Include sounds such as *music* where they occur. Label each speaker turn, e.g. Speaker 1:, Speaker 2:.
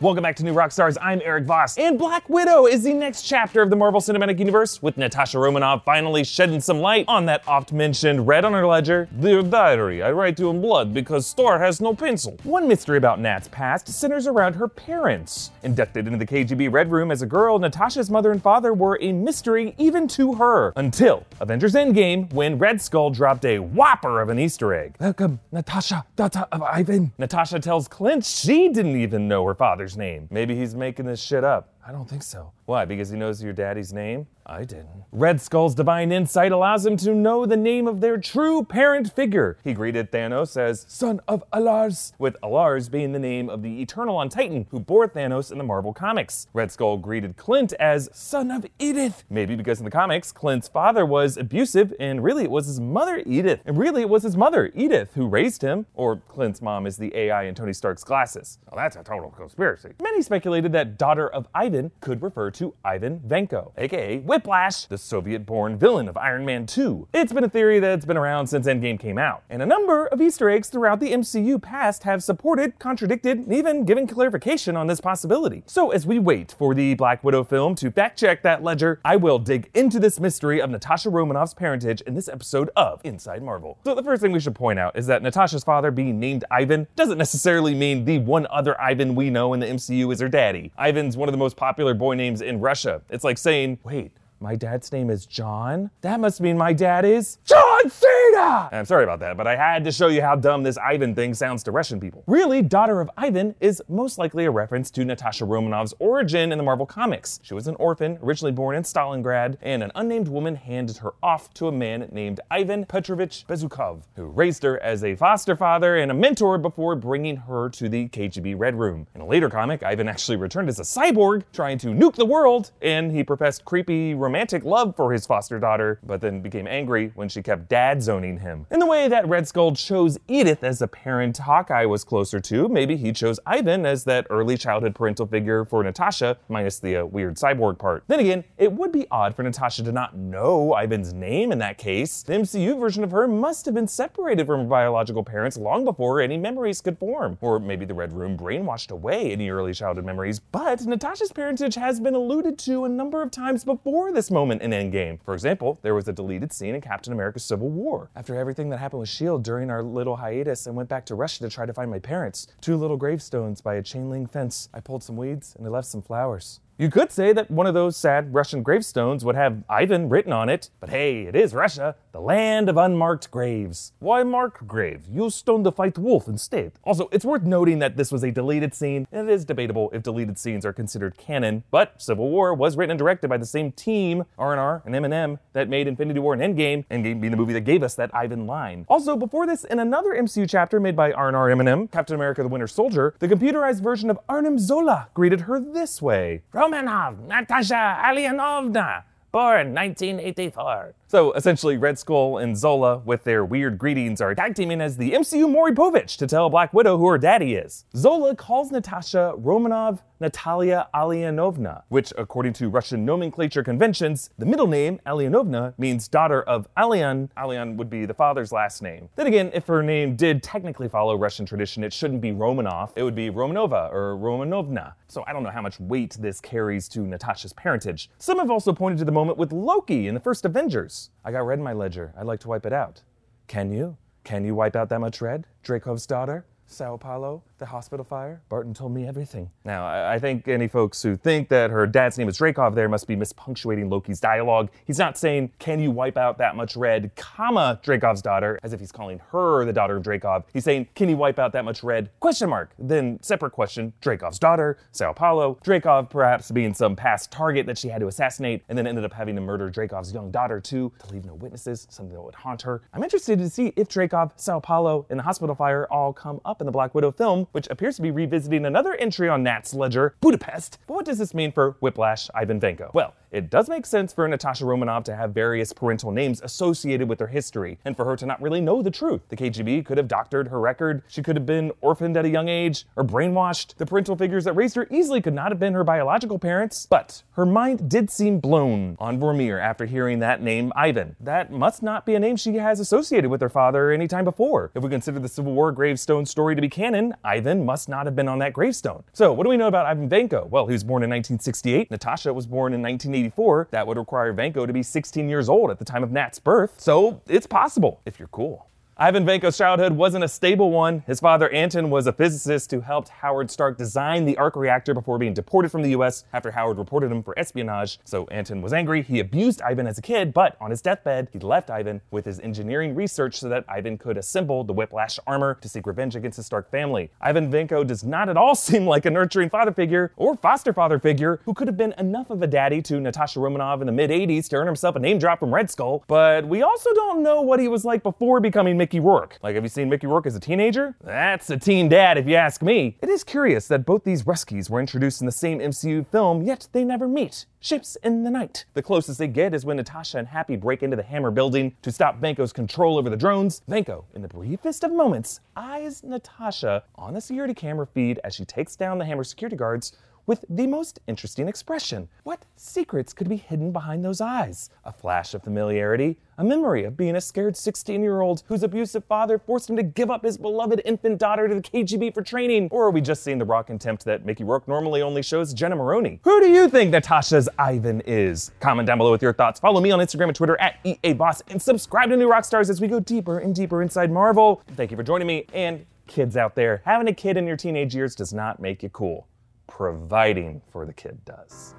Speaker 1: Welcome back to New Rockstars. I'm Erik Voss, and Black Widow is the next chapter of the Marvel Cinematic Universe, with Natasha Romanoff finally shedding some light on that oft-mentioned red on her ledger. Dear diary, I write you in blood because Star has no pencil. One mystery about Nat's past centers around her parents. Inducted into the KGB Red Room as a girl, Natasha's mother and father were a mystery even to her, until Avengers Endgame, when Red Skull dropped a whopper of an Easter egg. Welcome, Natasha, daughter of Ivan. Natasha tells Clint she didn't even know her father's name. Maybe he's making this shit up. I don't think so. Why? Because he knows your daddy's name? I didn't. Red Skull's divine insight allows him to know the name of their true parent figure. He greeted Thanos as son of Alars, with Alars being the name of the Eternal on Titan who bore Thanos in the Marvel comics. Red Skull greeted Clint as son of Edith. Maybe because in the comics, Clint's father was abusive, and really it was his mother, Edith. And really it was his mother, Edith, who raised him. Or Clint's mom is the AI in Tony Stark's glasses. Well, that's a total conspiracy. Many speculated that daughter of Ivan could refer to Ivan Vanko, aka Whiplash, the Soviet born villain of Iron Man 2. It's been a theory that's been around since Endgame came out, and a number of Easter eggs throughout the MCU past have supported, contradicted, and even given clarification on this possibility. So, as we wait for the Black Widow film to fact check that ledger, I will dig into this mystery of Natasha Romanoff's parentage in this episode of Inside Marvel. So, the first thing we should point out is that Natasha's father being named Ivan doesn't necessarily mean the one other Ivan we know in the MCU is her daddy. Ivan's one of the most popular boy names in Russia. It's like saying, wait, my dad's name is John? That must mean my dad is John Cena! I'm sorry about that, but I had to show you how dumb this Ivan thing sounds to Russian people. Really, Daughter of Ivan is most likely a reference to Natasha Romanoff's origin in the Marvel Comics. She was an orphan, originally born in Stalingrad, and an unnamed woman handed her off to a man named Ivan Petrovich Bezukov, who raised her as a foster father and a mentor before bringing her to the KGB Red Room. In a later comic, Ivan actually returned as a cyborg, trying to nuke the world, and he professed creepy romantic love for his foster daughter, but then became angry when she kept dad zoning him. In the way that Red Skull chose Edith as a parent Hawkeye was closer to, maybe he chose Ivan as that early childhood parental figure for Natasha, minus the uh, weird cyborg part. Then again, it would be odd for Natasha to not know Ivan's name in that case. The MCU version of her must have been separated from her biological parents long before any memories could form. Or maybe the Red Room brainwashed away any early childhood memories. But Natasha's parentage has been alluded to a number of times before this moment in Endgame. For example, there was a deleted scene in Captain America's Civil War. After everything that happened with S.H.I.E.L.D. during our little hiatus, I went back to Russia to try to find my parents. Two little gravestones by a chain link fence. I pulled some weeds and I left some flowers. You could say that one of those sad Russian gravestones would have Ivan written on it, but hey, it is Russia, the land of unmarked graves. Why mark grave? Use stone to fight wolf instead. Also, it's worth noting that this was a deleted scene, and it is debatable if deleted scenes are considered canon, but Civil War was written and directed by the same team, R&R and M&M, that made Infinity War and Endgame, Endgame being the movie that gave us that Ivan line. Also, before this, in another MCU chapter made by R&R M&M, Captain America the Winter Soldier, the computerized version of Arnim Zola greeted her this way. Romanov, Natalia Alyanovna, born 1984. So essentially, Red Skull and Zola, with their weird greetings, are tag teaming as the MCU Maury Povich to tell Black Widow who her daddy is. Zola calls Natasha Romanov Natalia Alyanovna, which, according to Russian nomenclature conventions, the middle name, Alyanovna, means daughter of Alyan. Alyan would be the father's last name. Then again, if her name did technically follow Russian tradition, it shouldn't be Romanov, it would be Romanova or Romanovna. So I don't know how much weight this carries to Natasha's parentage. Some have also pointed to the moment with Loki in the first Avengers. I got red in my ledger. I'd like to wipe it out. Can you? Can you wipe out that much red? Dreykov's daughter? Sao Paulo? The hospital fire? Barton told me everything. Now, I I think any folks who think that her dad's name is Dreykov there must be mispunctuating Loki's dialogue. He's not saying, can you wipe out that much red, comma, Dreykov's daughter, as if he's calling her the daughter of Dreykov. He's saying, can you wipe out that much red, question mark. Then, separate question, Dreykov's daughter, Sao Paulo. Dreykov perhaps being some past target that she had to assassinate, and then ended up having to murder Dreykov's young daughter too, to leave no witnesses, something that would haunt her. I'm interested to see if Dreykov, Sao Paulo, and the hospital fire all come up in the Black Widow film, which appears to be revisiting another entry on Nat's ledger, Budapest. But what does this mean for Whiplash Ivan Vanko? Well, it does make sense for Natasha Romanov to have various parental names associated with her history, and for her to not really know the truth. The KGB could have doctored her record, she could have been orphaned at a young age, or brainwashed. The parental figures that raised her easily could not have been her biological parents, but her mind did seem blown on Vormir after hearing that name, Ivan. That must not be a name she has associated with her father any time before. If we consider the Civil War gravestone story to be canon, Ivan must not have been on that gravestone. So, what do we know about Ivan Vanko? Well, he was born in 1968. Natasha was born in 1984. That would require Vanko to be 16 years old at the time of Nat's birth. So, it's possible if you're cool. Ivan Vanko's childhood wasn't a stable one. His father, Anton, was a physicist who helped Howard Stark design the arc reactor before being deported from the US after Howard reported him for espionage. So Anton was angry. He abused Ivan as a kid, but on his deathbed, he left Ivan with his engineering research so that Ivan could assemble the Whiplash armor to seek revenge against the Stark family. Ivan Vanko does not at all *laughs* seem like a nurturing father figure or foster father figure who could have been enough of a daddy to Natasha Romanoff in the mid 80s to earn himself a name drop from Red Skull, but we also don't know what he was like before becoming Mickey Rourke. Like, have you seen Mickey Rourke as a teenager? That's a teen dad, if you ask me. It is curious that both these Ruskies were introduced in the same MCU film, yet they never meet. Ships in the night. The closest they get is when Natasha and Happy break into the Hammer building to stop Vanko's control over the drones. Vanko, in the briefest of moments, eyes Natasha on the security camera feed as she takes down the Hammer security guards with the most interesting expression. What secrets could be hidden behind those eyes? A flash of familiarity, a memory of being a scared 16 year old whose abusive father forced him to give up his beloved infant daughter to the KGB for training? Or are we just seeing the raw contempt that Mickey Rourke normally only shows Jenna Maroney? Who do you think Natasha's Ivan is? Comment down below with your thoughts. Follow me on Instagram and Twitter at EAVoss and subscribe to New Rockstars as we go deeper and deeper inside Marvel. Thank you for joining me and kids out there. Having a kid in your teenage years does not make you cool providing for the kid does.